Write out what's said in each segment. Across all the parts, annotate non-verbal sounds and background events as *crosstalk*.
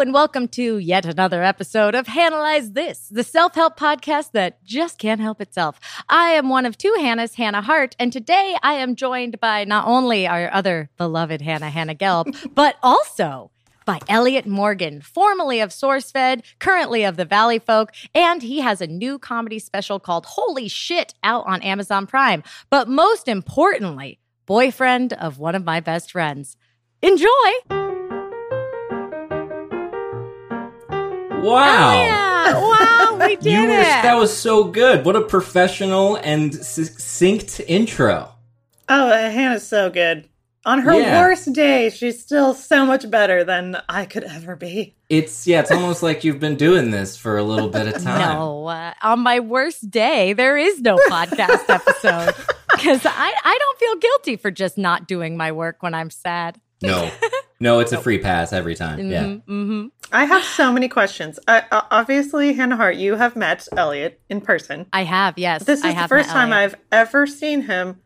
and welcome to yet another episode of Hanalyze This, the self help podcast that just can't help itself. I am one of two Hannahs, Hannah Hart, and today I am joined by not only our other beloved Hannah, Hannah Gelb, *laughs* but also by Elliot Morgan, formerly of SourceFed, currently of the Valley Folk, and he has a new comedy special called Holy Shit out on Amazon Prime. But most importantly, boyfriend of one of my best friends. Enjoy! Wow. Oh, yeah. Wow, we *laughs* did You it. were, that was so good. What a professional and succinct intro. Oh, uh, Hannah's so good. On her Yeah. worst day, she's still so much better than I could ever be. It's yeah, it's almost like you've been doing this for a little bit of *laughs* time. No, uh, on my worst day, there is no podcast *laughs* episode because I, I don't feel guilty for just not doing my work when I'm sad. No. No, it's a free pass every time. Yeah. hmm I have so many questions. Obviously, Hannah Hart, you have met Elliot in person. I have, yes. This I is the first time Elliot. I've ever seen him.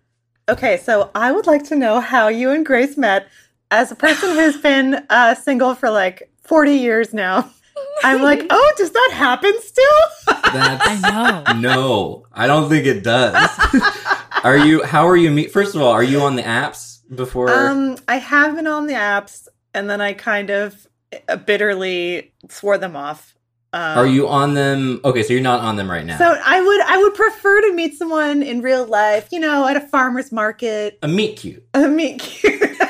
Okay, so I would like to know how you and Grace met as a person who's been uh, single for like 40 years now. *laughs* I'm like, oh, does that happen still? That's I know. *laughs* no. I don't think it does. *laughs* are you how are you meet first of all, are you on the apps before Um, I have been on the apps, and then I kind of uh, bitterly swore them off. Um, are you on them? Okay, so you're not on them right now. So I would I would prefer to meet someone in real life, you know, at a farmer's market. a meet cute. A meet cute. *laughs*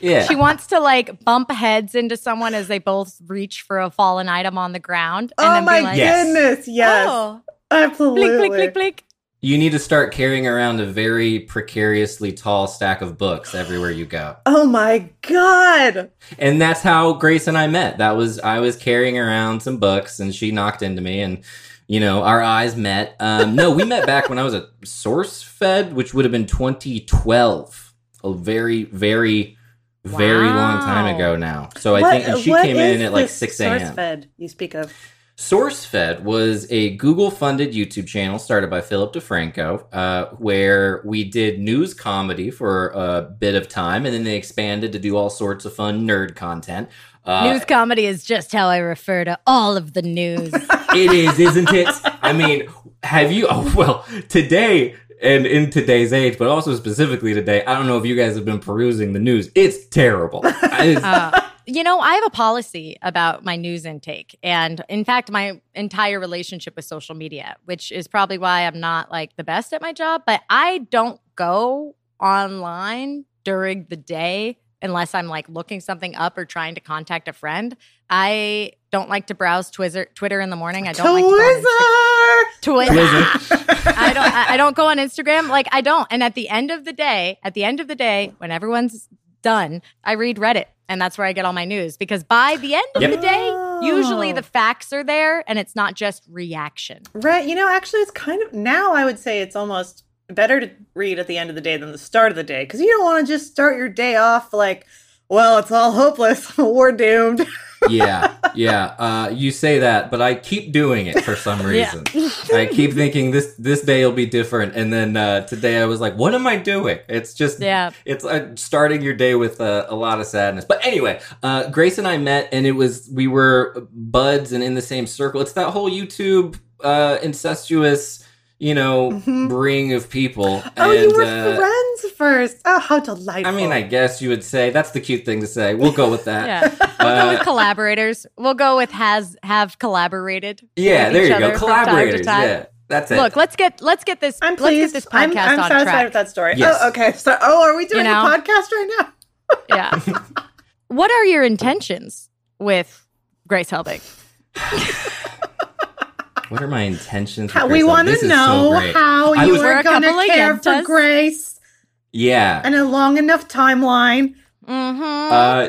Yeah. She wants to like bump heads into someone as they both reach for a fallen item on the ground. And oh then my be like, Yes. goodness, yes, Oh, absolutely. blink, blink, blink, blink. You need to start carrying around a very precariously tall stack of books everywhere you go. Oh my god. And that's how Grace and I met. That was I was carrying around some books and she knocked into me and you know, our eyes met. Um, no, we met back when I was at SourceFed, which would have been 2012. A very, very, very long time ago now. So I think, and she came in at like 6 a.m. SourceFed you speak of. SourceFed was a Google funded YouTube channel started by Philip DeFranco, uh, where we did news comedy for a bit of time, and then they expanded to do all sorts of fun nerd content. Uh, News comedy is just how I refer to all of the news. *laughs* it is, isn't it? I mean, have you? Oh, well, today and in today's age, but also specifically today, I don't know if you guys have been perusing the news. It's terrible. I- *laughs* Uh, you know, I have a policy about my news intake. And in fact, my entire relationship with social media, which is probably why I'm not like the best at my job, but I don't go online during the day unless I'm like looking something up or trying to contact a friend. I don't like to browse Twitter Twitter in the morning. I don't like to Insta- Twitter. *laughs* I don't I don't go on Instagram. Like I don't. And at the end of the day, at the end of the day, when everyone's done, I read Reddit. And that's where I get all my news. Because by the end of Yep. the day, usually the facts are there and it's not just reaction. Right. You know, actually, it's kind of now I would say it's almost better to read at the end of the day than the start of the day because you don't want to just start your day off like, well, it's all hopeless. *laughs* We're doomed. Yeah, yeah. Uh, you say that, but I keep doing it for some Yeah. reason. *laughs* I keep thinking this this day will be different, and then uh, today I was like, "What am I doing?" It's just Yeah. It's uh, starting your day with uh, a lot of sadness. But anyway, uh, Grace and I met, and it was we were buds and in the same circle. It's that whole YouTube uh, incestuous, you know, Mhm. bring of people. oh, and, you were uh, friends first. Oh, how delightful. I mean, I guess you would say that's the cute thing to say. We'll go with *laughs* that. Yeah. We'll go with collaborators. We'll go with has have collaborated. Yeah, with there each you other go. from time Collaborators. time. Yeah, that's it. Look, let's get let's get this I'm let's pleased. get this I'm, podcast I'm on satisfied track. with that story. Yes. Oh, okay. So, oh, are we doing You know? a podcast right now? *laughs* Yeah. what are your intentions with Grace Helbig? *laughs* What are my intentions? How, we want to is so know how I you was- We're going to couple of care for. Grace Yeah. and a long enough timeline. Mm-hmm.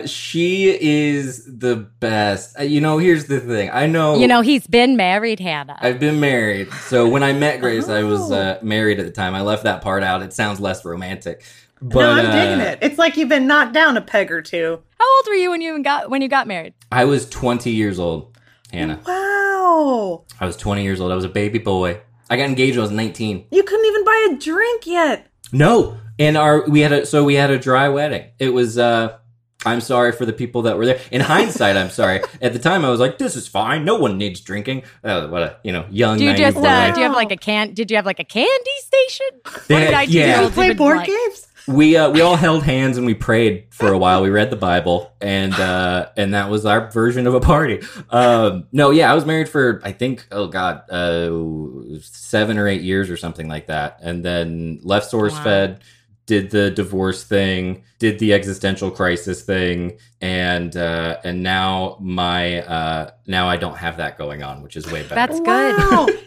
Uh, she is the best. Uh, you know, here's the thing. I know. you know, he's been married, Hannah. I've been married. So when I met Grace, I was Oh. uh, married at the time. I left that part out. It sounds less romantic. But no, I'm uh, digging it. It's like you've been knocked down a peg or two. How old were you when you got when you got married? I was 20 years old, Hannah. Wow. I was 20 years old. I was a baby boy. I got engaged when I was 19. You couldn't even buy a drink yet. No. And our we had a so we had a dry wedding. It was uh I'm I'm sorry for the people that were there. In hindsight, I'm sorry. *laughs* At the time, I was like, "This is fine. No one needs drinking." Uh, what a you know young. Do you just uh, do you have like a can? Did you have like a candy station? They What had- did I do? yeah. You play board like- games? We uh, we all held hands and we prayed for a while. We read the Bible and uh, and that was our version of a party. Um, no, yeah, I was married for I think oh god uh, seven or eight years or something like that, and then left Source Wow. Fed, did the divorce thing, did the existential crisis thing, and uh, and now my uh, now I don't have that going on, which is way better. That's good. Wow. *laughs*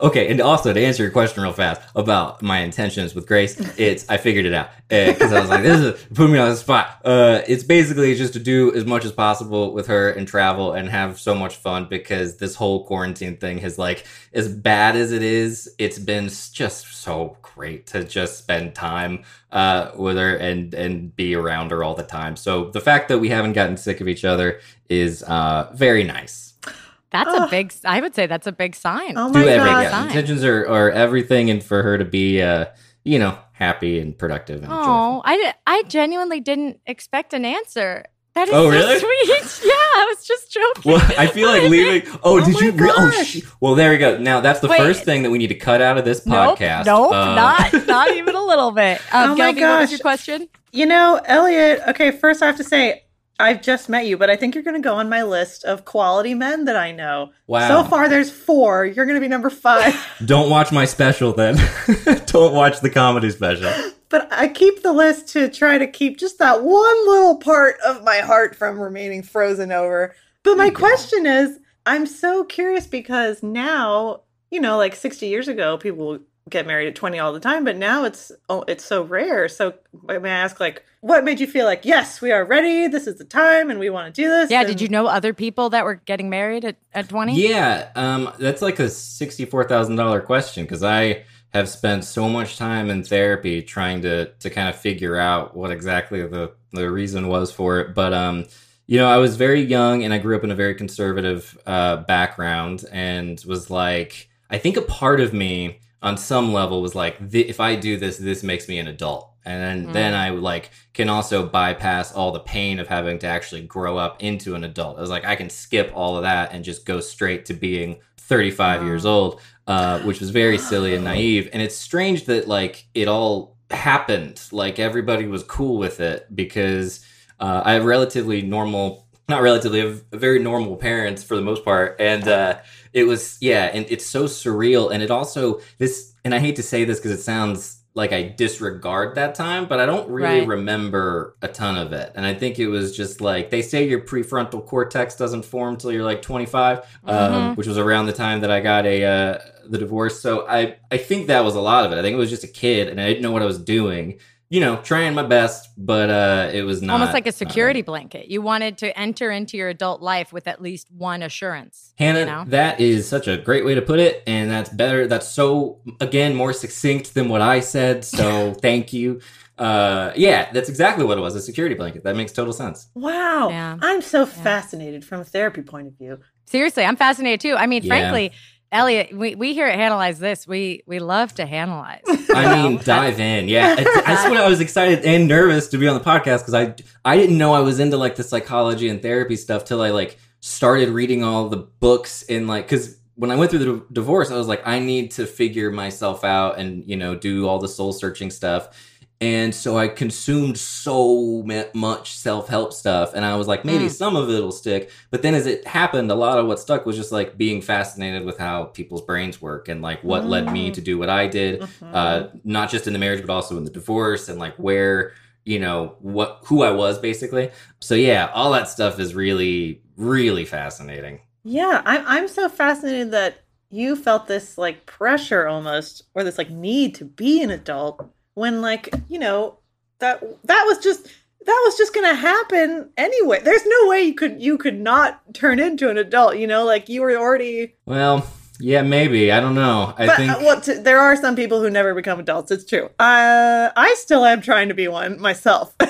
Okay, and also to answer your question real fast about my intentions with Grace, *laughs* it's I figured it out because I was like, "This is put me on the spot." Uh, it's basically just to do as much as possible with her and travel and have so much fun because this whole quarantine thing has like, as bad as it is, it's been just so great to just spend time uh, with her and and be around her all the time. So the fact that we haven't gotten sick of each other is uh, very nice. That's a big. I would say that's a big sign. Oh do my everything. god. Yeah. Intentions are, are everything, and for her to be, uh, you know, happy and productive and Oh, joyful. I I genuinely didn't expect an answer. That is Oh, so really? *laughs* sweet. Yeah, I was just joking. Well, I feel like *laughs* leaving. Oh, Oh did you? Re- oh, sh- well, there we go. Now that's the Wait. first thing that we need to cut out of this Nope, podcast. nope, Uh, not *laughs* not even a little bit. Um, Oh my Gelby, what was gosh. your question? You know, Elliot, okay, first I have to say, I've just met you, but I think you're going to go on my list of quality men that I know. Wow. So far, there's four. You're going to be number five. *laughs* Don't watch my special then. *laughs* Don't watch the comedy special. but I keep the list to try to keep just that one little part of my heart from remaining frozen over. But my question is I'm so curious because now, you know, like 60 years ago, people get married at 20 all the time, but now it's oh, it's so rare. So may I ask, like, what made you feel like, yes, we are ready, this is the time, and we want to do this? Yeah, and- did you know other people that were getting married at, at 20? Yeah, um, that's like a sixty-four thousand dollar question because I have spent so much time in therapy trying to to kind of figure out what exactly the the reason was for it. But um, you know, I was very young and I grew up in a very conservative uh, background and was like, I think a part of me on some level was like, if I do this, this makes me an adult. And then, Mm. then I like can also bypass all the pain of having to actually grow up into an adult. I was like, I can skip all of that and just go straight to being 35 Wow. years old, uh, which was very silly and *gasps* naive. And it's strange that like it all happened, like everybody was cool with it because uh, I have relatively normal, not relatively, have very normal parents for the most part, and uh, it was yeah, and it's so surreal, and it also this, and I hate to say this because it sounds like I disregard that time, but I don't really Right. remember a ton of it. And I think it was just like they say your prefrontal cortex doesn't form till you're like 25, um, Mhm. which was around the time that I got a uh, the divorce. So I I think that was a lot of it. I think it was just a kid, and I didn't know what I was doing. You know, trying my best, but uh, it was not Almost like a not security blanket. You wanted to enter into your adult life with at least one assurance. Hannah, you know? that is such a great way to put it, and that's better. That's so again more succinct than what I said. So *laughs* thank you. Uh, yeah, that's exactly what it was—a security blanket. That makes total sense. Wow. Yeah. I'm so fascinated from a therapy point of view. Seriously, I'm fascinated too. I mean, Yeah. frankly, Elliot, we, we here at Hanalyze This, we we love to analyze. *laughs* I mean, dive in. Yeah, that's what I was excited and nervous to be on the podcast because I I didn't know I was into like the psychology and therapy stuff till I like started reading all the books and like because when I went through the d- divorce, I was like, I need to figure myself out and you know do all the soul searching stuff. And so I consumed so much self help stuff, and I was like, maybe Mm. some of it will stick. But then, as it happened, a lot of what stuck was just like being fascinated with how people's brains work and like what led me Mm. to do what I did Mhm. uh, not just in the marriage but also in the divorce and like where you know what who I was basically. So yeah, all that stuff is really really fascinating. Yeah, I'm I'm so fascinated that you felt this like pressure almost or this like need to be an adult when like, you know, that that was just that was just going to happen anyway. There's no way you could you could not turn into an adult, you know, like you were already Well, yeah, maybe I don't know. I but think uh, well, t- there are some people who never become adults. It's true. Uh, I still am trying to be one myself. *laughs*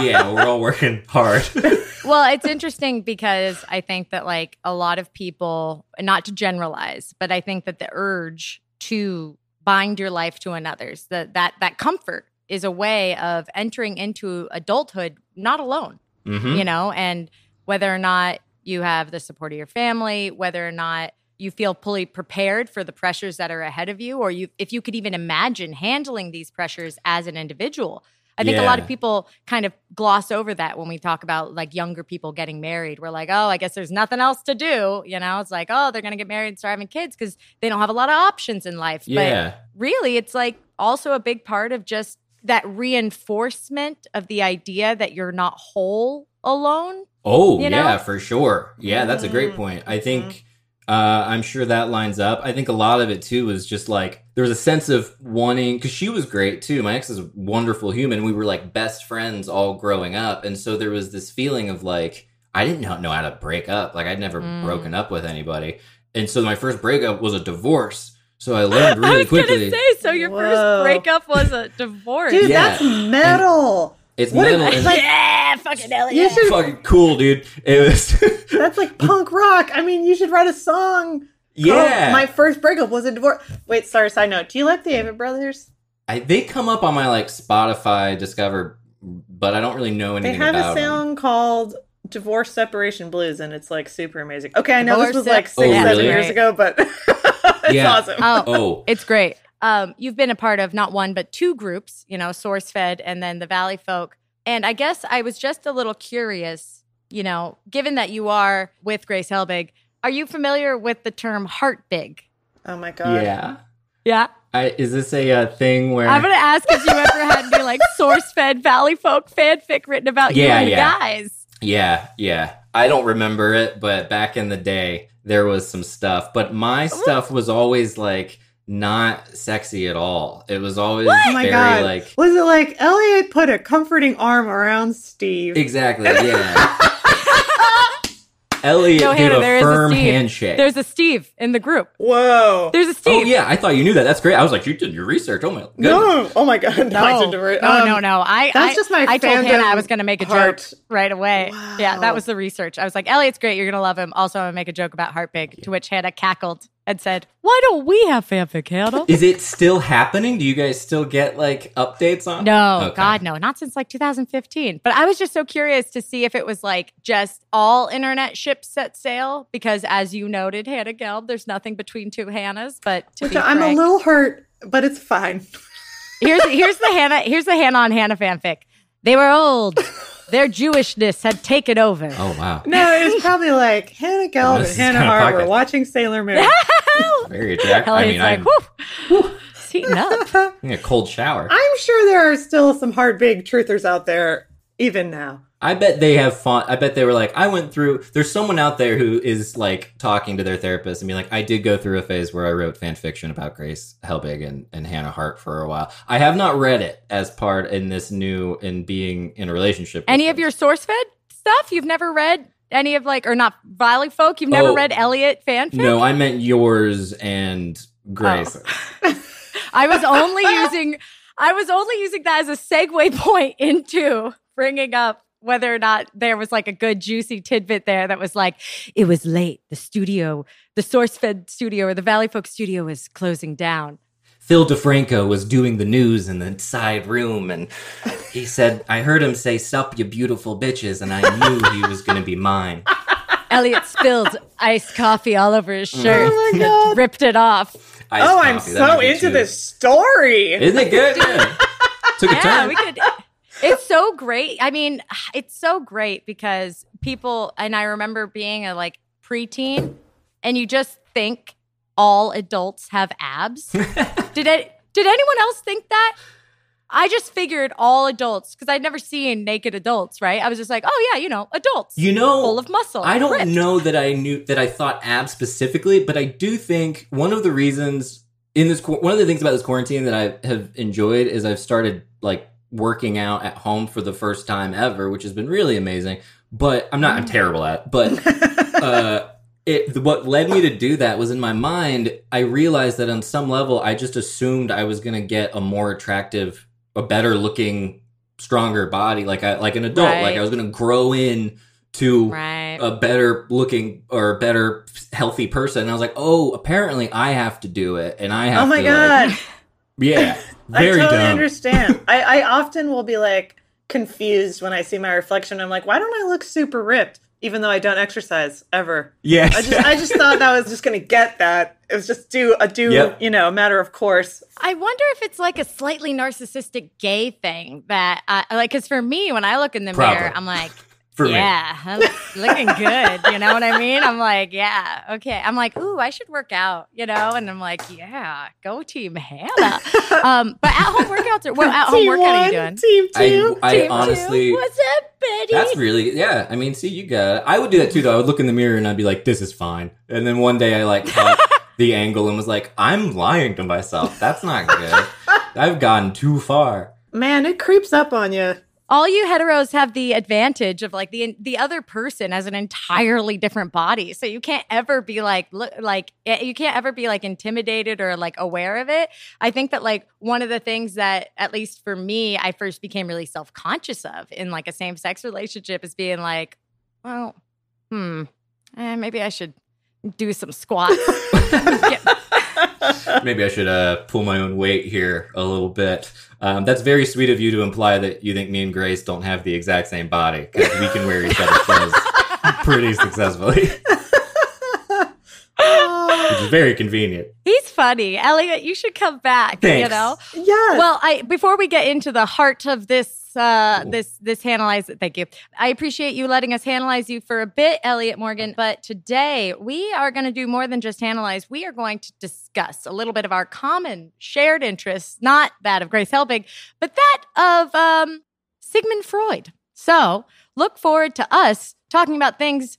yeah, we're all working hard. *laughs* well, it's interesting because I think that like a lot of people, not to generalize, but I think that the urge to bind your life to another's, that that that comfort is a way of entering into adulthood not alone. Mhm. you know, and whether or not you have the support of your family, whether or not you feel fully prepared for the pressures that are ahead of you, or you if you could even imagine handling these pressures as an individual. I think a lot of people kind of gloss over that when we talk about like younger people getting married. We're like, oh, I guess there's nothing else to do. You know, it's like, oh, they're going to get married and start having kids because they don't have a lot of options in life. Yeah. But really, it's like also a big part of just that reinforcement of the idea that you're not whole alone. Oh, You know? yeah, for sure. Yeah, that's a great Mhm. point. I think uh, I'm sure that lines up. I think a lot of it too was just like there was a sense of wanting because she was great too. My ex is a wonderful human. We were like best friends all growing up, and so there was this feeling of like I didn't know know how to break up. Like I'd never Mm. broken up with anybody, and so my first breakup was a divorce. So I learned *laughs* really I really was quickly. gonna say, so your Whoa. first breakup was a divorce. Dude, Yeah. that's metal. It's What a- metal. and- like- yeah, fucking hell You yeah. should- fucking cool, dude. It was. *laughs* That's like punk rock. I mean, you should write a song. yeah. My first breakup was a divorce. Wait, sorry, side note. Do you like the Avett Brothers? I, they come up on my like Spotify Discover, but I don't really know anything. They anything have a about them. song called Divorce Separation Blues, and it's like super amazing. Okay, I know this was like Sep- six, Oh, seven really? years ago, but *laughs* it's Yeah. awesome. Oh, Oh, It's great. Um, you've been a part of not one but two groups, you know, SourceFed and then the Valley Folk. And I guess I was just a little curious, you know, given that you are with Grace Helbig, are you familiar with the term Hartbig? Oh my god. yeah. Yeah. I, is this a uh, thing where? I'm gonna ask if you ever had any like *laughs* SourceFed Valley Folk fanfic written about you Yeah, and yeah. guys. yeah, yeah. I don't remember it, but back in the day, there was some stuff. But my stuff was always like not sexy at all. It was always Oh my very god. like Was it like Elliot put a comforting arm around Steve? exactly *laughs* yeah. *laughs* Elliot No, gave Hannah, a a firm Steve. handshake. There's a Steve in the group. Whoa. There's a Steve. oh yeah, I thought you knew that. That's great. I was like, you did your research. Oh my goodness. no. Oh my god. *laughs* No, I No, did divert- no, um, no, no. I, that's I, just my I told Hannah I was going to make a heart. joke right away. Yeah, that was the research. I was like, Elliot's great. You're going to love him. Also, I'm going to make a joke about Hartbig, to which Hannah cackled and said, Why don't we have fanfic, Hannah? Is it still happening? Do you guys still get like updates on? No, Okay. God, no, not since like 2015. But I was just so curious to see if it was like just all internet ships set sail because, as you noted, Hannah Gelb, there's nothing between two Hannahs. But to Which be I'm a little hurt, but it's fine. here's here's the Hannah here's the Hannah on Hannah fanfic. They were old. *laughs* Their Jewishness had taken over. Oh wow. No, it was probably like Hannah Gelb This and Hannah kinda Hart were pocket. watching Sailor Moon. *laughs* Very attractive. I mean, like, I'm whew, whew, it's heating up. *laughs* a cold shower. I'm sure there are still some Hartbig truthers out there, even now. I bet they have fun. I bet they were like, I went through. There's someone out there who is like talking to their therapist and be like, I did go through a phase where I wrote fan fiction about Grace Helbig and, and Hannah Hart for a while. I have not read it as part in this new in being in a relationship. Any of your SourceFed stuff you've never read? Any of like, or not Valley folk? You've never Oh. read Elliot fanfic? No, I meant yours and Grace. Oh. *laughs* I was only using I was only using that as a segue point into bringing up whether or not there was like a good juicy tidbit there that was like it was late. The studio, the SourceFed studio or the Valley Folk studio was closing down. Phil DeFranco was doing the news in the side room, and he said, "I heard him say sup, you beautiful bitches," and I knew he was going to be mine. Elliot spilled iced coffee all over his mm. shirt. Oh my God. Ripped it off. Iced oh, I'm that so into too- this story. Isn't it good? Yeah. *laughs* Took a Yeah, turn. we could. It's so great. I mean, it's so great because people, and I remember being a like preteen, and you just think all adults have abs. *laughs* did it? Did anyone else think that? I just figured all adults because I'd never seen naked adults. Right? I was just like, oh yeah, you know, adults you know, full of muscle. I don't ripped. know that I knew that I thought abs specifically, but I do think one of the reasons in this one of the things about this quarantine that I have enjoyed is I've started like working out at home for the first time ever, which has been really amazing. But I'm not I'm terrible at, but *laughs* uh it what led me to do that was in my mind I realized that on some level I just assumed I was going to get a more attractive a better looking stronger body like I like an adult Right. like I was going to grow in to Right. a better looking or better healthy person. And I was like, oh, apparently I have to do it, and I have. oh my to, like- god. *laughs* yeah, I totally dumb. understand. *laughs* I, I often will be like, confused when I see my reflection. I'm like, why don't I look super ripped? Even though I don't exercise ever. Yes. I just I just *laughs* thought that I was just gonna get that. It was just do a do Yep. you know, a matter of course. I wonder if it's like a slightly narcissistic gay thing that, I, like, because for me, when I look in the Probably. mirror, I'm like, For me. yeah, I'm looking good. You know what I mean? I'm like, yeah, okay. I'm like, ooh, I should work out, you know? And I'm like, yeah, go team Hannah. Um, but at home workouts are, well, at home team workout are you one, doing? team I, two. I Team two. honestly, What's up, Betty? that's really, yeah. I mean, see, you got it. I would do that too, though. I would look in the mirror and I'd be like, this is fine. And then one day I like caught *laughs* the angle and was like, I'm lying to myself. That's not good. *laughs* I've gone too far. Man, it creeps up on you. All you heteros have the advantage of like the the other person has an entirely different body. So you can't ever be like look like eh, you can't ever be like intimidated or like aware of it. I think that like one of the things that at least for me i first became really self-conscious of in like a same-sex relationship is being like well hmm eh, maybe i should do some squats *laughs* Maybe I should uh, pull my own weight here a little bit. Um, that's very sweet of you to imply that you think me and Grace don't have the exact same body because we can wear each other's clothes pretty successfully, *laughs* which is very convenient. *gasps* he's funny. Elliot you should come back you know? Yeah. well i before we get into the heart of this uh this this analyze thank you. I appreciate you letting us analyze you for a bit elliot morgan but today we are going to do more than just analyze. We are going to discuss a little bit of our common shared interests not that of grace helbig but that of um sigmund freud. So look forward to us talking about things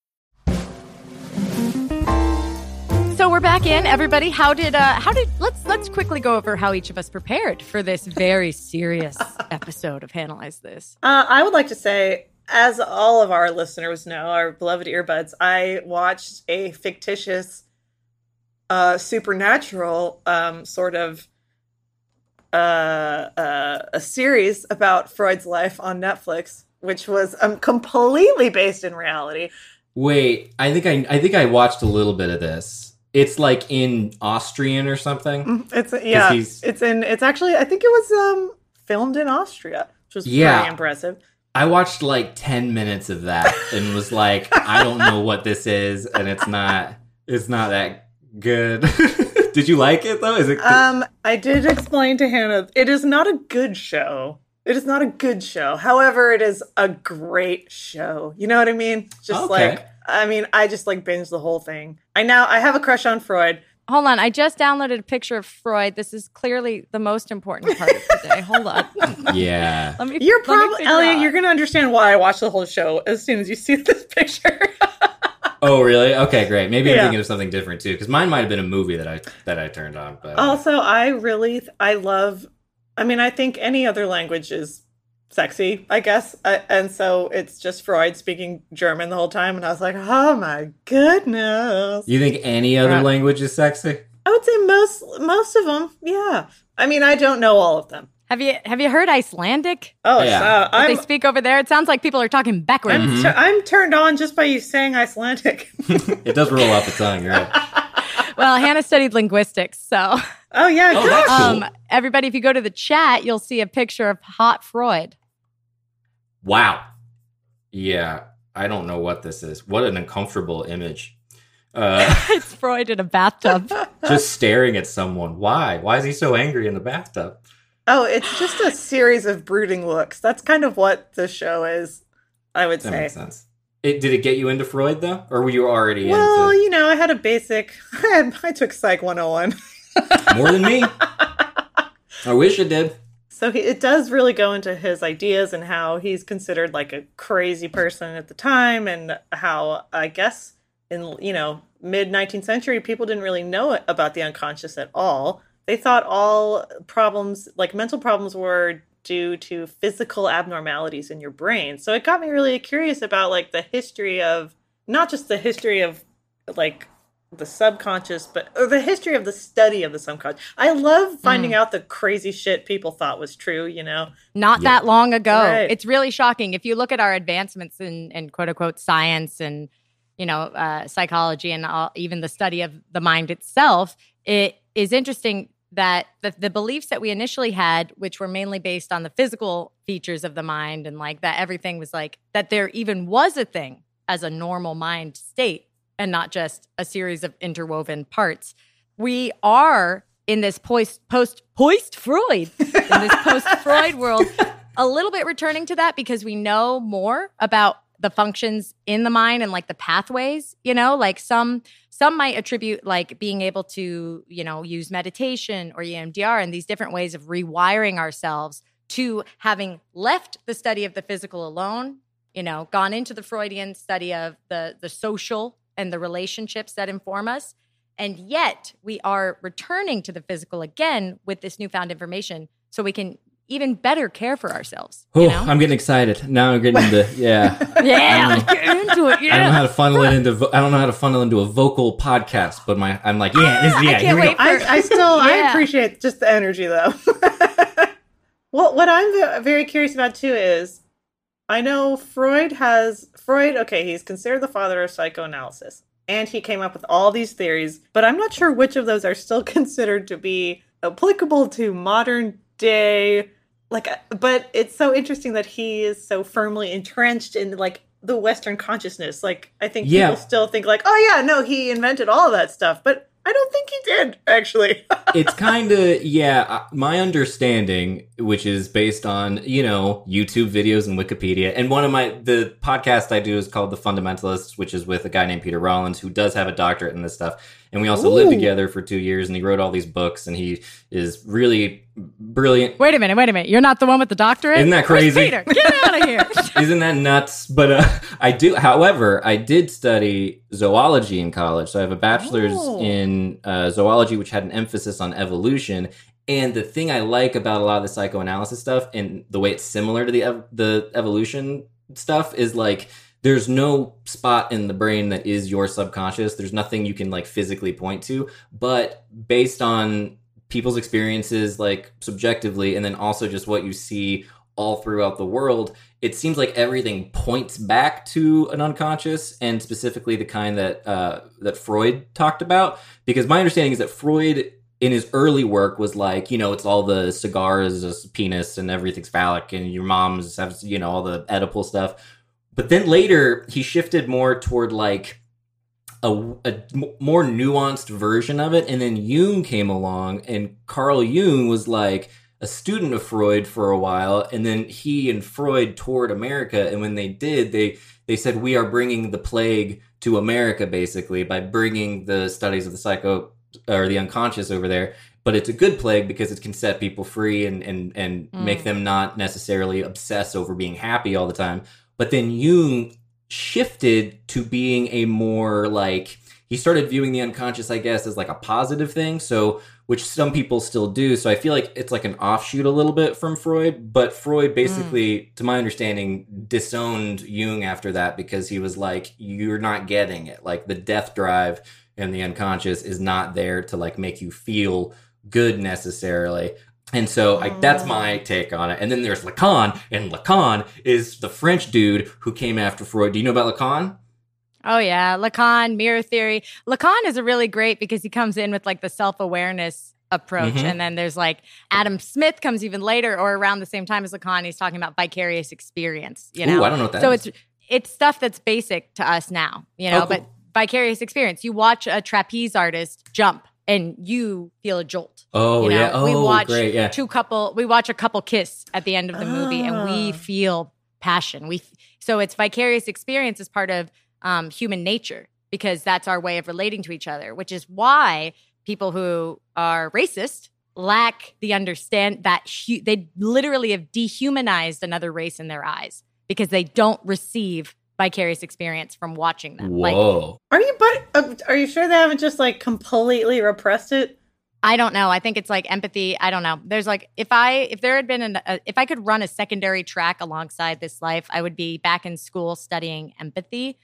We're back in, everybody. How did uh how did let's let's quickly go over how each of us prepared for this very serious *laughs* episode of Hanalyze This. Uh, I would like to say, as all of our listeners know, our beloved earbuds, I watched a fictitious, uh, supernatural um, sort of uh, uh, a series about Freud's life on Netflix, which was um, completely based in reality. Wait, I think I I think I watched a little bit of this. It's like in Austrian or something. It's yeah, it's in. It's actually, I think it was um, filmed in Austria, which was Yeah. pretty impressive. I watched like 10 minutes of that and was like, I don't know what this is and it's not it's not that good. *laughs* Did you like it though? Is it Um, I did explain to Hannah it is not a good show. It is not a good show. However, it is a great show. You know what I mean? Just Okay. like I mean, I just like binged the whole thing. I now I have a crush on Freud. Hold on, I just downloaded a picture of Freud. This is clearly the most important part of the day. Hold on. *laughs* Yeah. Let me You're probably Elliot. out. You're gonna understand why I watched the whole show as soon as you see *laughs* this picture. Oh, really? Okay, great. Maybe I'm thinking of something different too cuz mine might have been a movie that I that I turned on, but also, I really I love. I mean, I think any other language is sexy, I guess. Uh, and so it's just Freud speaking German the whole time, and I was like, oh my goodness. you think any other Right. language is sexy? I would say most most of them, yeah. I mean, I don't know all of them. Have you have you heard Icelandic? Oh, Yeah. so they speak over there. It sounds like people are talking backwards. I'm, tu- I'm turned on just by you saying Icelandic. *laughs* It does roll off the tongue, right? *laughs* well, Hannah studied linguistics, so oh yeah, Oh, that's cool. um, everybody, if you go to the chat, you'll see a picture of hot Freud. Wow. Yeah. I don't know what this is. What an uncomfortable image. Uh, *laughs* it's Freud in a bathtub. *laughs* just staring at someone. Why? Why is he so angry in the bathtub? Oh, it's just a series of brooding looks. That's kind of what the show is, I would That say. makes sense. It, did it get you into Freud though, or were you already Well, into you know, I had a basic. I, *laughs* had, I took Psych 101. more than me? I wish it did. So he, it does really go into his ideas and how he's considered like a crazy person at the time, and how I guess in you know mid 19th century people didn't really know about the unconscious at all. They thought all problems, like mental problems, were due to physical abnormalities in your brain. So it got me really curious about like the history of not just the history of like the subconscious, but or the history of the study of the subconscious. I love finding out the crazy shit people thought was true, you know? Not Yeah. that long ago. Right. It's really shocking. If you look at our advancements in, in quote unquote science and, you know, uh, psychology and all, even the study of the mind itself, it is interesting that the, the beliefs that we initially had, which were mainly based on the physical features of the mind and like that everything was like, that there even was a thing as a normal mind state and not just a series of interwoven parts. We are in this post post post Freud in this post Freud world a little bit returning to that because we know more about the functions in the mind and like the pathways you know like some some might attribute like being able to you know use meditation or emdr and these different ways of rewiring ourselves to having left the study of the physical alone you know gone into the freudian study of the the social and the relationships that inform us and yet we are returning to the physical again with this newfound information so we can even better care for ourselves Oh, you know I'm getting excited now. I'm getting into *laughs* yeah. yeah let's get into it Yeah. I don't know how to funnel it into. I don't know how to funnel into a vocal podcast, but my I'm like yeah, this, I yeah. can't here wait go. I, I still I appreciate just the energy though. *laughs* well, what I'm very curious about too is I know Freud has Freud. Okay, he's considered the father of psychoanalysis, and he came up with all these theories. But I'm not sure which of those are still *laughs* considered to be applicable to modern day. Like, uh, but it's so interesting that he is so firmly entrenched in like the Western consciousness. Like, I think Yeah. people still think like, oh yeah, no, he invented all of that stuff, but I don't think he did actually. *laughs* it's kind of yeah uh, my understanding which is based on you know youtube videos and wikipedia and one of my the podcast i do is called the fundamentalists which is with a guy named peter rollins who does have a doctorate in this stuff and we also lived together for two years and he wrote all these books and he is really brilliant wait a minute wait a minute you're not the one with the doctorate Isn't that Where's crazy? peter get out of here *laughs* Isn't that nuts? But uh, I do. However, I did study zoology in college, so I have a bachelor's Oh. in uh, zoology, which had an emphasis on evolution. And the thing I like about a lot of the psychoanalysis stuff and the way it's similar to the ev- the evolution stuff is like there's no spot in the brain that is your subconscious. There's nothing you can like physically point to, but based on people's experiences like subjectively and then also just what you see all throughout the world it seems like everything points back to an unconscious and specifically the kind that uh, that freud talked about. Because my understanding is that freud in his early work was like you know it's all the cigars a penis and everything's phallic and your mom's you know all the oedipal stuff. But then later he shifted more toward like a, a more nuanced version of it. And then Jung came along, and Carl Jung was like a student of Freud for a while. And then he and Freud toured America. And when they did, they they said we are bringing the plague to America, basically by bringing the studies of the psycho or the unconscious over there. But it's a good plague because it can set people free and and and Mm. make them not necessarily obsess over being happy all the time. But then Jung shifted to being a more like he started viewing the unconscious i guess as like a positive thing so which some people still do so i feel like it's like an offshoot a little bit from freud but freud mm. basically to my understanding disowned jung after that because he was like you're not getting it. Like the death drive and the unconscious is not there to like make you feel good necessarily and so like that's my take on it. And then there's Lacan, and Lacan is the French dude who came after Freud. Do you know about Lacan? Oh yeah, Lacan, mirror theory. Lacan is a really great because he comes in with like the self-awareness approach Mhm. and then there's like Adam Smith comes even later or around the same time as Lacan he's talking about vicarious experience, you know. Ooh, I don't know what that so is. it's it's stuff that's basic to us now, you know, Oh, cool. but vicarious experience. You watch a trapeze artist jump and you feel a jolt. Oh you know? yeah. Oh we watch great. Yeah. two couple we watch a couple kiss at the end of the movie and we Ah. feel passion. We so it's vicarious experience is part of um, human nature because that's our way of relating to each other, which is why people who are racist lack the understand that hu- they literally have dehumanized another race in their eyes because they don't receive vicarious experience from watching them. Like Whoa. Are you but uh, are you sure they haven't just like completely repressed it? I don't know. I think it's like empathy. I don't know. There's like if I if there had been an a, if I could run a secondary track alongside this life, I would be back in school studying empathy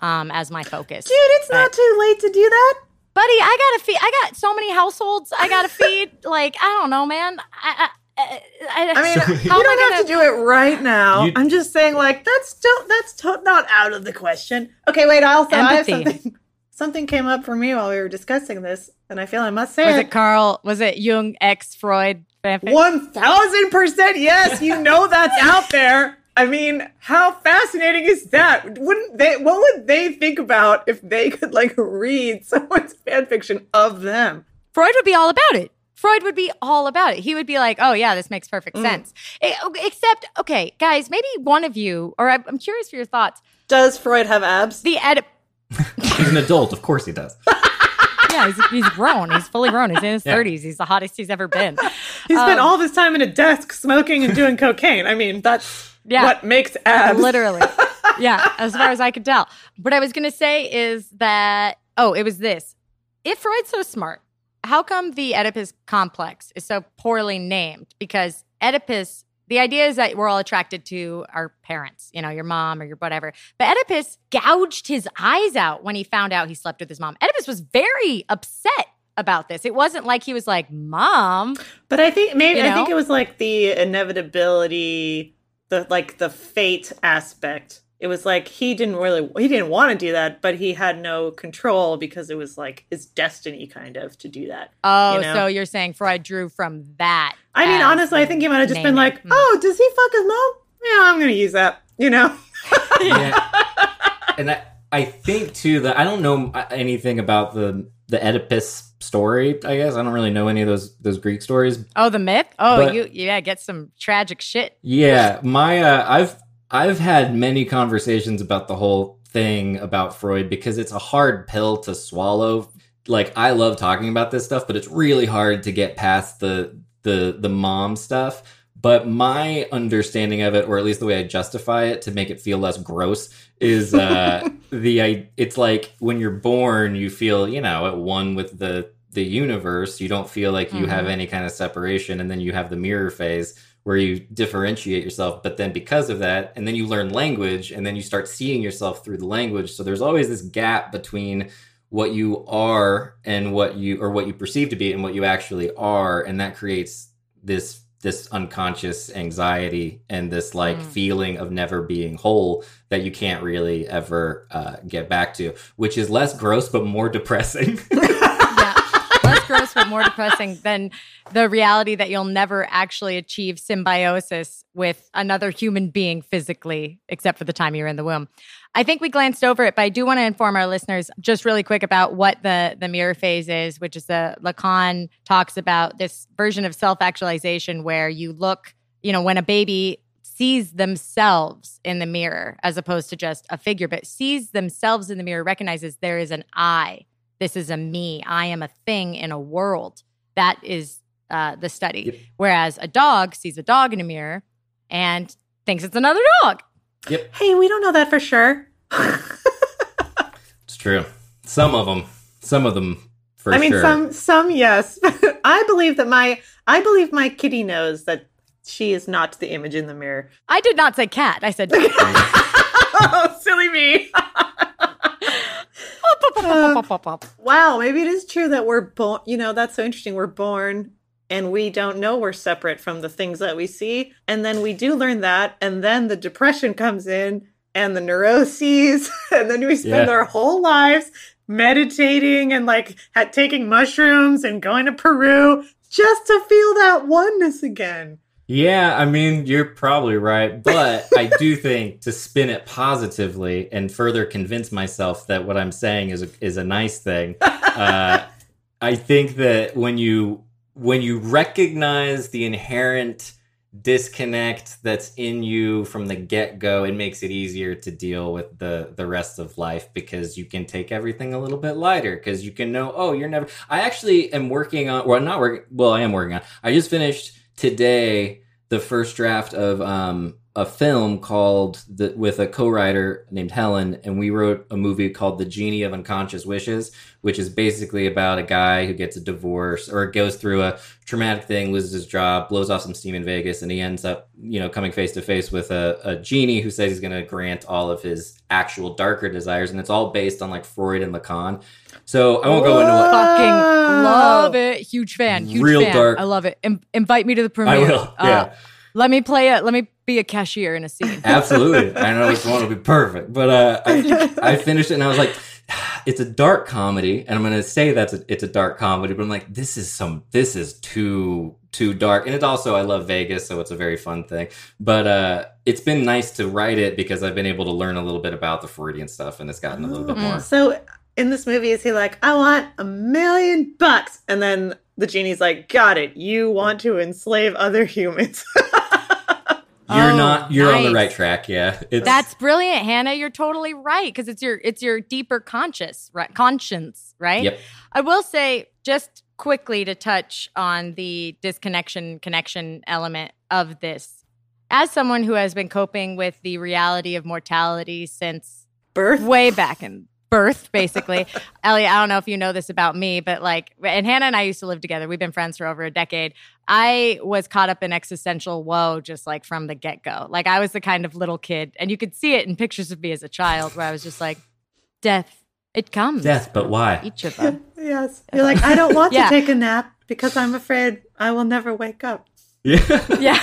um, as my focus. Dude, it's not too late to do that. buddy, I gotta feed. I got so many households I gotta *laughs* feed. like I don't know, man. I I, I, I mean, So- you how am I don't have to gonna- do it right now. You- I'm just saying, like that's don't that's to- not out of the question. Okay, wait. I also I have something. *laughs* Something came up for me while we were discussing this, and I feel I must say was it. it Carl? Was it Jung X Freud? One thousand percent yes. You know that's *laughs* out there. I mean, how fascinating is that? Wouldn't they? What would they think about if they could like read *laughs* someone's fan fiction of them? Freud would be all about it. Freud would be all about it. He would be like, "Oh yeah, this makes perfect Mm. sense." Eh, Except, okay, guys, maybe one of you, or I'm I'm curious for your thoughts. Does Freud have abs? The edit. *laughs* He's an adult. Of course he does. *laughs* Yeah, he's, he's grown. He's fully grown. He's in his Yeah. 30s. He's the hottest he's ever been. *laughs* He spent Um, all of his time in a desk smoking and doing cocaine. I mean, that's Yeah. what makes abs. Literally. Yeah, as far as I could tell. What I was going to say is that, oh, it was this. If Freud's so smart, how come the Oedipus complex is so poorly named? Because Oedipus, the idea is that we're all attracted to our parents, you know, your mom or your whatever. But Oedipus gouged his eyes out when he found out he slept with his mom. Oedipus was very upset about this. It wasn't like he was like, Mom. But I think maybe You I think it was like the inevitability, the like the fate aspect. It was like he didn't really he didn't want to do that, but he had no control because it was like his destiny kind of to do that. Oh, You know? so you're saying Freud drew from that. I mean, honestly, I think he might have just been naming. like, Hmm. "Oh, does he fuck his mom? Yeah, I'm gonna use that." You know? *laughs* yeah. *laughs* And I, I think too that I don't know anything about the the Oedipus story. I guess I don't really know any of those those Greek stories. Oh, the myth? Oh, But- you yeah, get some tragic shit. Yeah, my uh, I've I've had many conversations about the whole thing about Freud because it's a hard pill to swallow. Like I love talking about this stuff, but it's really hard to get past the the the mom stuff. But my understanding of it, or at least the way I justify it to make it feel less gross, is uh, *laughs* the I, it's like when you're born, you feel you know at one with the the universe. You don't feel like you have Mhm. any kind of separation, and then you have the mirror phase where you differentiate yourself. But then because of that, and then you learn language, and then you start seeing yourself through the language. So there's always this gap between what you are and what you or what you perceive to be and what you actually are, and that creates this this unconscious anxiety and this like Mm. feeling of never being whole that you can't really ever uh, get back to, which is less gross but more depressing. *laughs* But more depressing than the reality that you'll never actually achieve symbiosis with another human being physically, except for the time you're in the womb. I think we glanced over it, but I do want to inform our listeners just really quick about what the the mirror phase is, which is the Lacan talks about this version of self-actualization where you look, you know, when a baby sees themselves in the mirror as opposed to just a figure, but sees themselves in the mirror, recognizes there is an I. This is a me. I am a thing in a world. That is uh, the study. Yep. Whereas a dog sees a dog in a mirror and thinks it's another dog. Yep. Hey, we don't know that for sure. *laughs* it's true. Some of them, some of them for I mean, sure. some some yes. *laughs* I believe that my I believe my kitty knows that she is not the image in the mirror. I did not say cat. I said *laughs* oh, silly me. Uh, wow, maybe it is true that we're born. You know, that's so interesting. We're born and we don't know we're separate from the things that we see. And then we do learn that. And then the depression comes in and the neuroses. *laughs* And then we spend Yeah. our whole lives meditating and like ha- taking mushrooms and going to Peru just to feel that oneness again. Yeah, I mean, you're probably right. But I do think to spin it positively and further convince myself that what I'm saying is a, is a nice thing. Uh, *laughs* I think that when you when you recognize the inherent disconnect that's in you from the get-go it makes it easier to deal with the the rest of life because you can take everything a little bit lighter because you can know oh you're never i actually am working on well not working well i am working on i just finished today the first draft of um a film called the, with a co-writer named Helen, and we wrote a movie called The Genie of Unconscious Wishes, which is basically about a guy who gets a divorce or goes through a traumatic thing, loses his job, blows off some steam in Vegas, and he ends up, you know, coming face to face with a, a genie who says he's going to grant all of his actual darker desires, and it's all based on like Freud and Lacan. So I won't go into what. Fucking love it. Huge fan. Huge Real fan. dark. I love it. Im- invite me to the premiere. I will. Uh, Yeah. Let me play it. Let me be a cashier in a scene. *laughs* Absolutely. I know which one will be perfect. But uh, I, I finished it and I was like, *sighs* it's a dark comedy. And I'm going to say that's a, it's a dark comedy, but I'm like, this is some, this is too, too dark. And it's also, I love Vegas, so it's a very fun thing. But uh, it's been nice to write it because I've been able to learn a little bit about the Freudian stuff and it's gotten a little bit more. So in this movie, is he like, I want a million bucks? And then the genie's like, Got it. You want to enslave other humans. *laughs* You're Oh, not, you're on the right track. Yeah. It's, That's brilliant, Hannah. You're totally right because it's your it's your deeper conscious right conscience, right? Yep. I will say just quickly to touch on the disconnection connection element of this. As someone who has been coping with the reality of mortality since Birth. way back in birth, basically. *laughs* Ellie, I don't know if you know this about me, but like, and Hannah and I used to live together. We've been friends for over a decade. I was caught up in existential woe just like from the get go. Like, I was the kind of little kid, and you could see it in pictures of me as a child where I was just like, death, it comes. death, but why? Each of us. *laughs* Yes. You're like, I don't want Yeah. to take a nap because I'm afraid I will never wake up. Yeah. *laughs* yeah.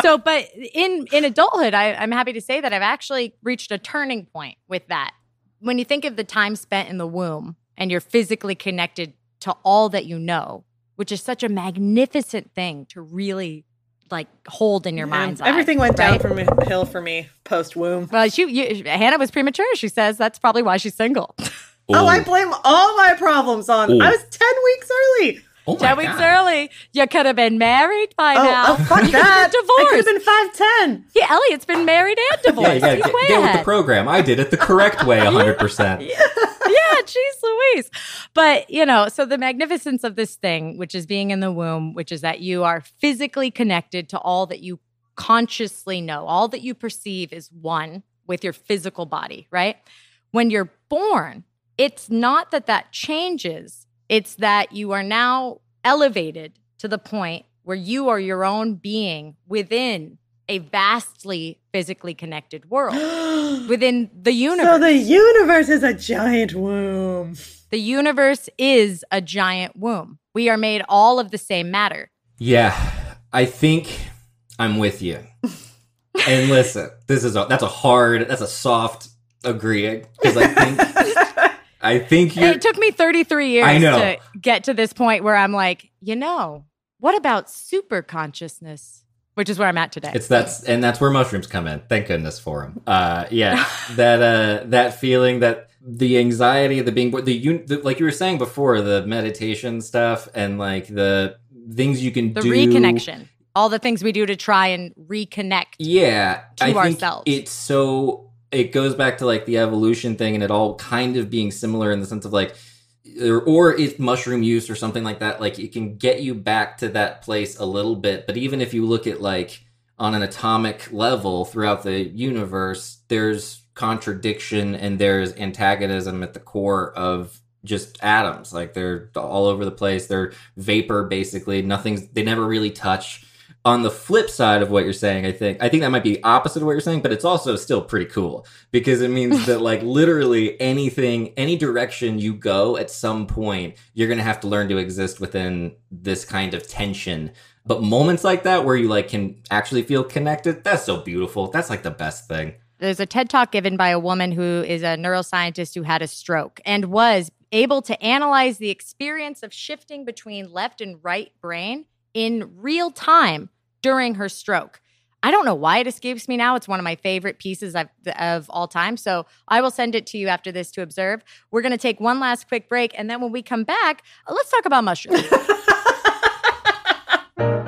so, but in in adulthood, I, I'm happy to say that I've actually reached a turning point with that. When you think of the time spent in the womb and you're physically connected to all that you know, which is such a magnificent thing to really like hold in your Yeah, mind's eye. Everything went down from a hill for me post womb. Well, she, you, Hannah was premature. She says that's probably why she's single. Oh, I blame all my problems on. Ooh. I was 10 weeks early. Oh my Ten weeks God. early. You could have been married by Oh, now. oh, fuck You could have that. been I could divorced. have been 5'10. yeah, Elliott's been married and divorced. Yeah, you gotta He's get, way get with the program. I did it the correct way, 100%. *laughs* yeah, geez Louise. But, you know, so the magnificence of this thing, which is being in the womb, which is that you are physically connected to all that you consciously know, all that you perceive is one with your physical body, right? When you're born, it's not that that changes, it's that you are now elevated to the point where you are your own being within a vastly physically connected world, *gasps* within the universe. So the universe is a giant womb. The universe is a giant womb. We are made all of the same matter. Yeah, I think I'm with you. *laughs* and listen, this is a that's a hard, that's a soft agreeing because I think *laughs* I think it took me 33 years I know. to get to this point where I'm like, you know, what about super consciousness? Which is where I'm at today. it's that's and that's where mushrooms come in. Thank goodness for them. Uh, yeah, *laughs* that uh, that feeling that the anxiety, the being, the, the like you were saying before, the meditation stuff and like the things you can do. the do. reconnection. All the things we do to try and reconnect. Yeah, to I ourselves. It's so it goes back to like the evolution thing, and it all kind of being similar in the sense of like, or, or it's mushroom use or something like that. Like it can get you back to that place a little bit, but even if you look at like on an atomic level throughout the universe, there's contradiction and there's antagonism at the core of just atoms. Like they're all over the place. They're vapor basically. Nothing's they never really touch on the flip side of what you're saying i think i think that might be opposite of what you're saying but it's also still pretty cool because it means that like *laughs* literally anything any direction you go at some point you're gonna have to learn to exist within this kind of tension. But moments like that where you like can actually feel connected that's so beautiful. That's like the best thing. There's a TED talk given by a woman who is a neuroscientist who had a stroke and was able to analyze the experience of shifting between left and right brain in real time during her stroke. I don't know why it escapes me now. It's one of my favorite pieces of, of all time. So I will send it to you after this to observe. We're going to take one last quick break. And then when we come back, uh, let's talk about mushrooms. *laughs*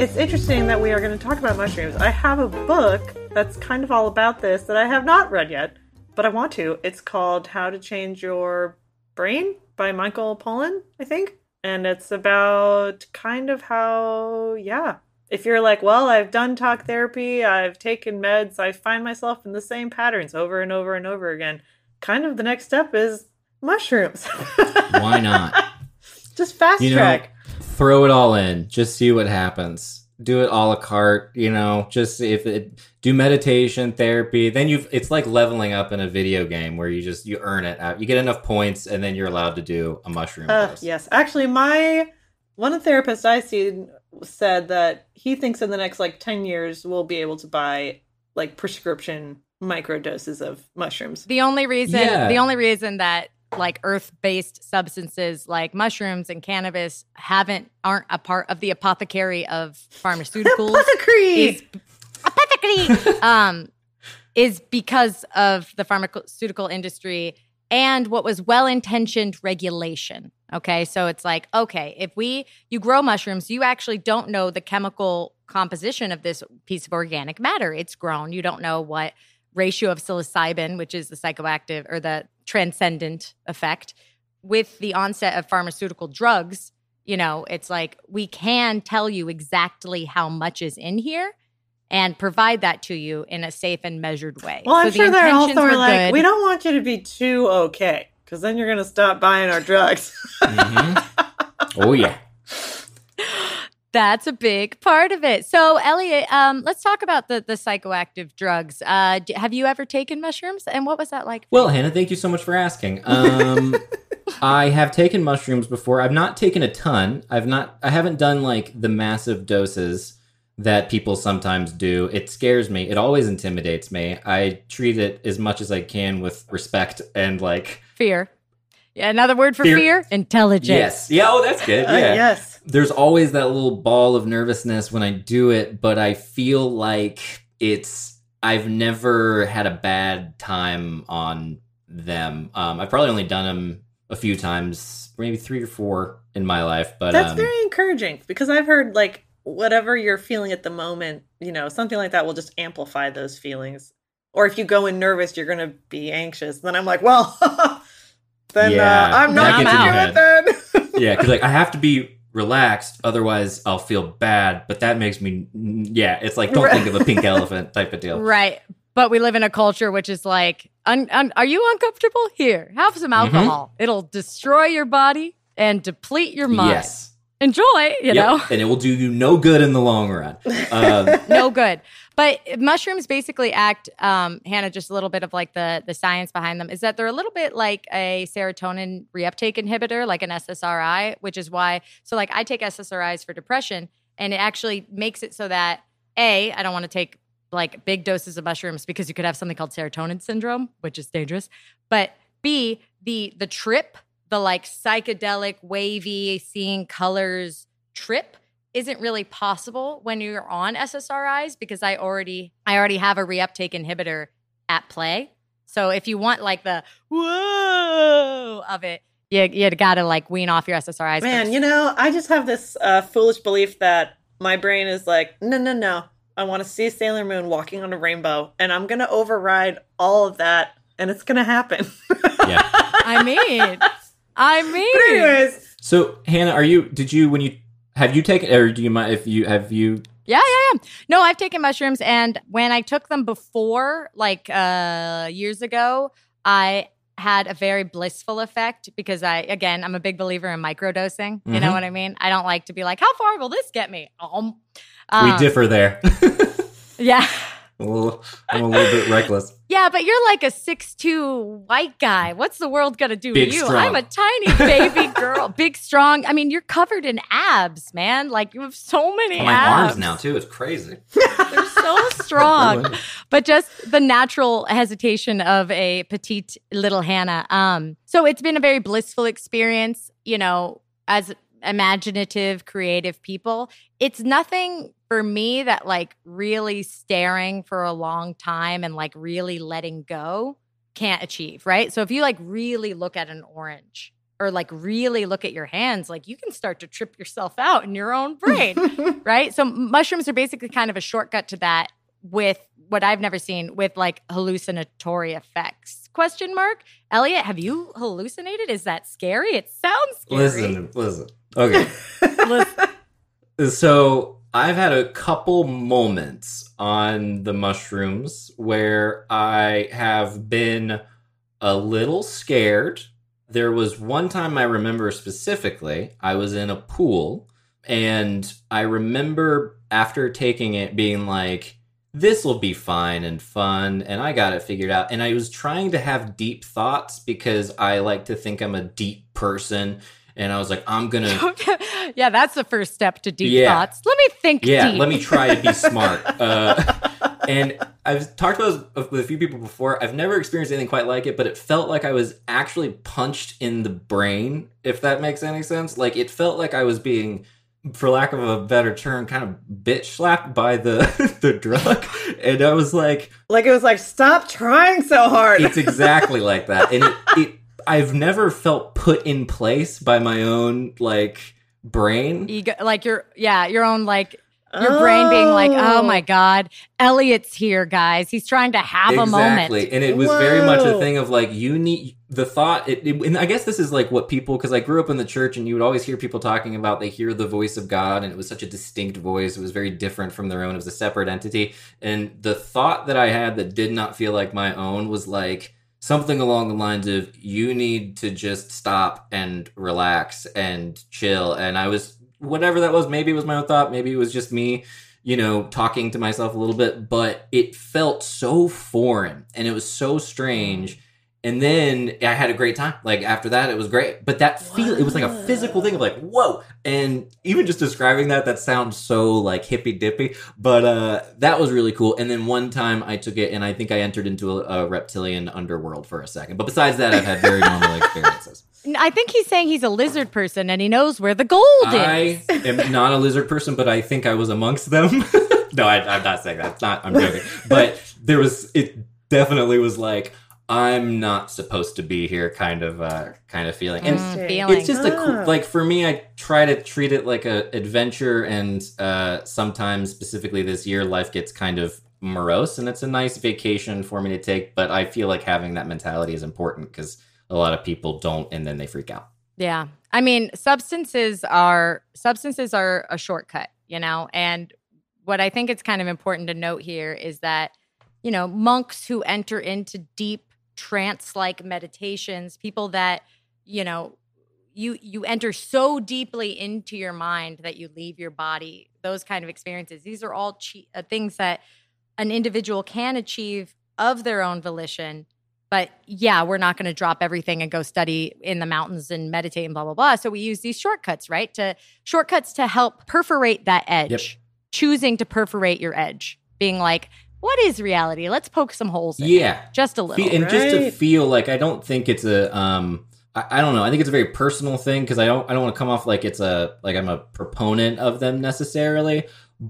It's interesting that we are going to talk about mushrooms. I have a book that's kind of all about this that I have not read yet, but I want to. It's called How to Change Your Brain by Michael Pollan, I think. And it's about kind of how, yeah, if you're like, well, I've done talk therapy, I've taken meds, I find myself in the same patterns over and over and over again. Kind of the next step is mushrooms. *laughs* Why not? Just fast You know, track. Throw it all in. Just see what happens. Do it a la carte. You know, just if it do meditation therapy, then you've it's like leveling up in a video game where you just you earn it. Uh, You get enough points, and then you're allowed to do a mushroom. Uh, dose. yes, actually, my one of the therapists I seen said that he thinks in the next like ten years we'll be able to buy like prescription micro doses of mushrooms. the only reason, Yeah. the only reason that like earth-based substances like mushrooms and cannabis haven't aren't a part of the apothecary of pharmaceuticals. Apothecary! is apothecary! *laughs* Um is because of the pharmaceutical industry and what was well-intentioned regulation okay? So it's like okay if we you grow mushrooms you actually don't know the chemical composition of this piece of organic matter. It's grown. You don't know what ratio of psilocybin which is the psychoactive or the transcendent effect with the onset of pharmaceutical drugs you know it's like we can tell you exactly how much is in here and provide that to you in a safe and measured way. well, I'm So the sure they're intentions also were like, good. we don't want you to be too okay because then you're gonna stop buying our drugs. Mhm. oh yeah. That's a big part of it. So, Elliott, um, let's talk about the the psychoactive drugs. Uh, d- have you ever taken mushrooms, and what was that like? Well, Hannah, thank you so much for asking. Um, *laughs* I have taken mushrooms before. I've not taken a ton. I've not. I haven't done like the massive doses that people sometimes do. It scares me. It always intimidates me. I treat it as much as I can with respect and like. fear. Yeah, another word for Fear. fear: intelligence. Yes. Yeah. Oh, that's good. Uh, Yeah. yes. There's always that little ball of nervousness when I do it, but I feel like it's. I've never had a bad time on them. Um, I've probably only done them a few times, maybe three or four in my life. But That's um, very encouraging because I've heard like whatever you're feeling at the moment, you know, something like that will just amplify those feelings. Or if you go in nervous, you're going to be anxious. Then I'm like, well, *laughs* then Yeah, uh, I'm not going to do it then. *laughs* yeah, because like I have to be relaxed, otherwise I'll feel bad. But that makes me, yeah, it's like don't think of a pink *laughs* elephant type of deal. Right. But we live in a culture which is like, un- un- are you uncomfortable? Here, have some Mm-hmm. alcohol. It'll destroy your body and deplete your mind. Yes. Enjoy, you Yep, know? and it will do you no good in the long run. *laughs* Um, no good. But mushrooms basically act, um, Hannah, just a little bit of like the the science behind them is that they're a little bit like a serotonin reuptake inhibitor, like an SSRI, which is why. So like I take SSRIs for depression, and it actually makes it so that a I don't want to take like big doses of mushrooms because you could have something called serotonin syndrome, which is dangerous. But b the the trip, the like psychedelic wavy seeing colors trip isn't really possible when you're on SSRIs because I already I already have a reuptake inhibitor at play. So if you want like the whoa of it, you you gotta like wean off your SSRIs. Man, first. you know, I just have this uh, foolish belief that my brain is like, no, no, no. I want to see Sailor Moon walking on a rainbow, and I'm going to override all of that, and it's going to happen. yeah. I mean, I mean, *laughs* But anyways, So Hannah, are you? Did you when you have you taken or do you mind if you have you Yeah, yeah, yeah. No, I've taken mushrooms, and when I took them before, like uh, years ago, I had a very blissful effect because I, again, I'm a big believer in microdosing. You know Mhm. what I mean? I don't like to be like, how far will this get me? Um, we um, differ there. *laughs* Yeah. a little, I'm a little bit reckless. Yeah, but you're like a six-two white guy. What's the world gonna do Big to you? strong. I'm a tiny baby *laughs* girl, big strong. I mean, you're covered in abs, man. Like you have so many Oh, my abs. arms now too. It's crazy. *laughs* They're so *laughs* strong. but just the natural hesitation of a petite little Hannah. Um, so it's been a very blissful experience, you know, as imaginative, creative people. It's nothing for me that like really staring for a long time and like really letting go can't achieve, right? So if you like really look at an orange or like really look at your hands, like you can start to trip yourself out in your own brain *laughs* right? So mushrooms are basically kind of a shortcut to that with what I've never seen with like hallucinatory effects. Question mark? Elliott, have you hallucinated? Is that scary? It sounds scary. Listen, listen. Okay. *laughs* Listen. so I've had a couple moments on the mushrooms where I have been a little scared. There was one time I remember specifically, I was in a pool and I remember after taking it being like, this will be fine and fun and I got it figured out. And I was trying to have deep thoughts because I like to think I'm a deep person. And I was like, I'm gonna *laughs* yeah, that's the first step to deep Yeah. thoughts. Let me think yeah, deep. let me try to be smart. *laughs* Uh, and I've talked about this with a few people before. I've never experienced anything quite like it, but it felt like I was actually punched in the brain, if that makes any sense. Like it felt like I was being, for lack of a better term, kind of bitch slapped by the *laughs* the drug. And I was like, Like it was like, stop trying so hard. it's exactly like that. And it, it I've never felt put in place by my own like brain. Ego, like your yeah, your own like your brain being like, oh my oh. god, Elliott's here, guys. He's trying to have a moment. Exactly, and it was very much a thing of like you need the thought. It, it- and I guess this is like what people because I grew up in the church, and you would always hear people talking about they hear the voice of God, and it was such a distinct voice. It was very different from their own. It was a separate entity, and the thought that I had that did not feel like my own was like something along the lines of you need to just stop and relax and chill. And I was whatever that was. Maybe it was my own thought. Maybe it was just me you know, talking to myself a little bit, but it felt so foreign and it was so strange. Mm. And then I had a great time. Like after that, it was great. But that feel, it was like a physical thing of like, whoa. And even just describing that, that sounds so like hippy dippy. But uh, that was really cool. And then one time I took it and I think I entered into a, a reptilian underworld for a second. But besides that, I've had very *laughs* normal experiences. I think he's saying he's a lizard person and he knows where the gold is. I am *laughs* not a lizard person, but I think I was amongst them. *laughs* no, I, I'm not saying that. It's not. I'm joking. But there was. It definitely was like I'm not supposed to be here, kind of, uh, kind of feeling. And Mm, feeling. it's just a cool, Ah. like for me. I try to treat it like a adventure, and uh, sometimes, specifically this year, life gets kind of morose, and it's a nice vacation for me to take. But I feel like having that mentality is important because a lot of people don't, and then they freak out. Yeah. I mean, substances are substances are a shortcut, you know, and what I think it's kind of important to note here is that, you know, monks who enter into deep trance-like meditations, people that, you know, you you enter so deeply into your mind that you leave your body, those kind of experiences. These are all che- uh, things that an individual can achieve of their own volition but yeah, we're not going to drop everything and go study in the mountains and meditate and blah blah blah. So we use these shortcuts, right? To shortcuts to help perforate that edge. Yep. Choosing to perforate your edge, being like, what is reality? Let's poke some holes in it. Yeah, just a little. Fe- and just to feel like I don't think it's a um I, I don't know I think it's a very personal thing because I don't I don't want to come off like it's a like I'm a proponent of them necessarily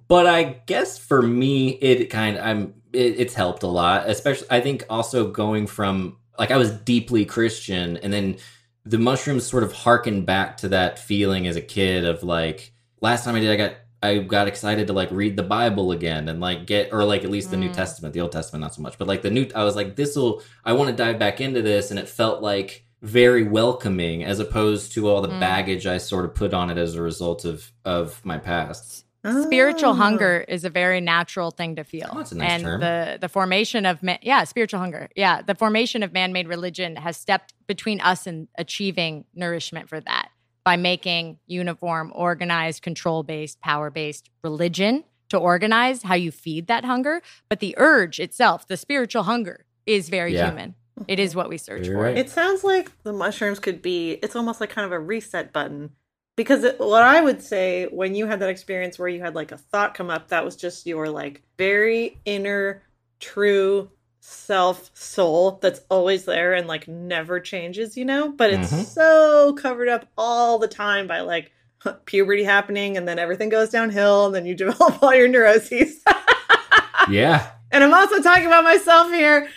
but I guess for me it kind of I'm it, it's helped a lot especially I think also going from like I was deeply Christian and then the mushrooms sort of harken back to that feeling as a kid of like last time I did I got I got excited to like read the Bible again and like get or like at least the New Mm. Testament, the Old Testament not so much, but like the new I was like this will I want to dive back into this and it felt like very welcoming as opposed to all the Mm. baggage I sort of put on it as a result of of my past. spiritual Oh. hunger is a very natural thing to feel Oh, that's a nice and term. the the formation of ma- yeah spiritual hunger yeah the formation of man-made religion has stepped between us and achieving nourishment for that by making uniform organized control-based power-based religion to organize how you feed that hunger but the urge itself the spiritual hunger is very Yeah. human it is what we search You're for right. It sounds like the mushrooms could be, it's almost like kind of a reset button. Because it, what I would say when you had that experience where you had like a thought come up, that was just your like very inner, true self soul that's always there and like never changes, you know? But it's Mhm. so covered up all the time by like *laughs* puberty happening and then everything goes downhill and then you *laughs* develop all your neuroses. *laughs* yeah. And I'm also talking about myself here.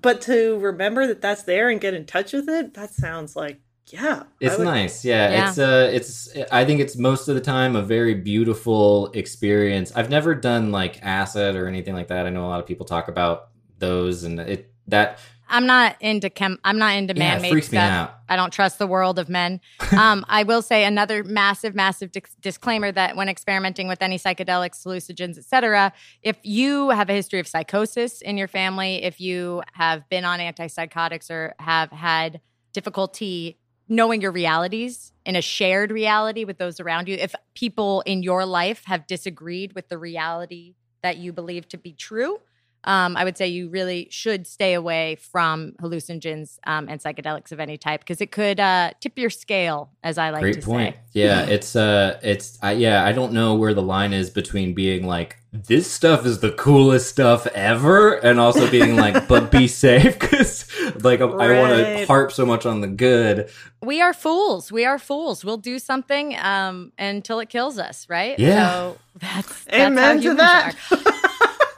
But to remember that that's there and get in touch with it, that sounds like, yeah. It's would- nice. Yeah, Yeah. It's uh it's I think it's most of the time a very beautiful experience. I've never done like acid or anything like that. I know a lot of people talk about those and it that I'm not into chem. I'm not into Yeah, man-made freaks stuff. me out. I don't trust the world of men. *laughs* Um, I will say another massive, massive dis- disclaimer that when experimenting with any psychedelics, hallucinogens, etc., if you have a history of psychosis in your family, if you have been on antipsychotics or have had difficulty knowing your realities in a shared reality with those around you, if people in your life have disagreed with the reality that you believe to be true, um, I would say you really should stay away from hallucinogens um, and psychedelics of any type because it could uh, tip your scale, as I like great to point. say. Yeah, it's uh it's I, yeah, I don't know where the line is between being like this stuff is the coolest stuff ever and also being like *laughs* but be safe cuz like I want to harp so much on the good. We are fools. We are fools. We'll do something um, until it kills us, right? Yeah. So that's, that's how Amen to humans that. *laughs*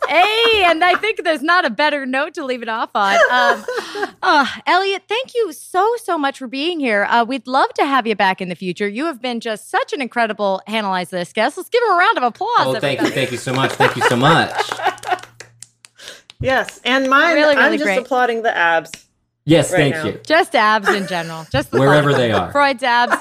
are. hey, and I think there's not a better note to leave it off on. Um, uh, Elliott, thank you so, so much for being here. Uh, we'd love to have you back in the future. You have been just such an incredible Hanalyze This guest. Let's give him a round of applause. Oh, thank you. Thank you so much. Thank you so much. *laughs* Yes. And mine, Really, really I'm just great. applauding the abs. Yes, Right thank now. you. Just abs in general. Just the Wherever fun. they are. Freud's abs.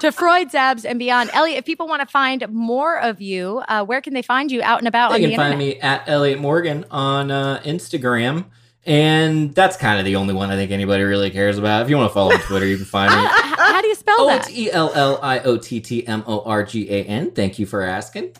To Freud's abs and beyond. Elliott, if people want to find more of you, uh, where can they find you out and about on They the can find internet? me at Elliott Morgan on uh, Instagram. And that's kind of the only one I think anybody really cares about. If you want to follow on Twitter, you can find me. *laughs* How do you spell Oh, that? it's E L L I O T T M O R G A N. Thank you for asking.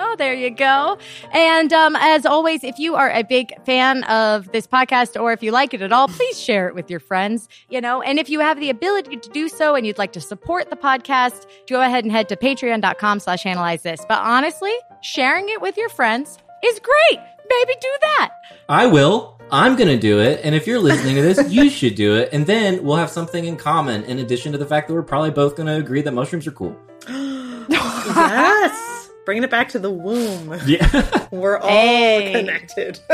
Oh, there you go. And um, as always, if you are a big fan of this podcast or if you like it at all, please share it with your friends. You know, and if you have the ability to do so and you'd like to support the podcast, go ahead and head to patreon.com slash analyze this. But honestly, sharing it with your friends is great. Maybe do that. I will. I'm going to do it. And if you're listening to this, you should do it. And then we'll have something in common, in addition to the fact that we're probably both going to agree that mushrooms are cool. *gasps* yes. Bringing it back to the womb. Yeah. *laughs* We're all Hey. connected. *laughs*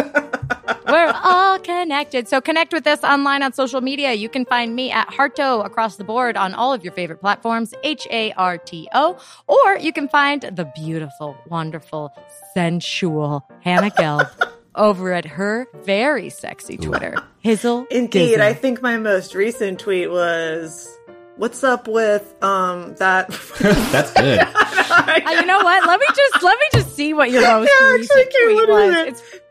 We're all connected. So connect with us online on social media. You can find me at Harto across the board on all of your favorite platforms, H A R T O, or you can find the beautiful, wonderful, sensual Hannah Gelb *laughs* over at her very sexy Twitter, Hizzle. Indeed, Gizzle. I think my most recent tweet was, "What's up with um that?" *laughs* That's good. *laughs* Uh, you know what? Let me just let me just see what your *laughs* most Yeah, actually, recent Kate, tweet what was. it?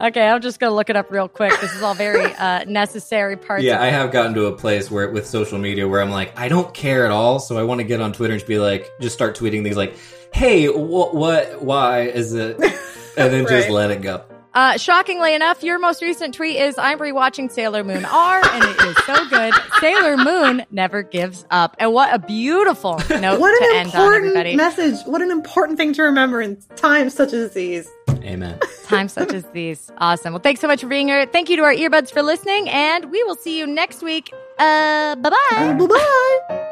Okay, I'm just gonna look it up real quick. This is all very uh, necessary parts. Yeah, of I have gotten to a place where with social media where I'm like, I don't care at all. So I want to get on Twitter and just be like, just start tweeting things like, hey, what, what, why is it? And then just let it go. Uh, shockingly enough, your most recent tweet is I'm rewatching Sailor Moon R, and it is so good. *laughs* Sailor Moon never gives up. And what a beautiful *laughs* note what to an end on, important everybody. message! What an important thing to remember in times such as these. Amen. *laughs* Times such as these. Awesome. Well, thanks so much for being here. Thank you to our earbuds for listening, and we will see you next week. Uh, bye bye. Bye bye.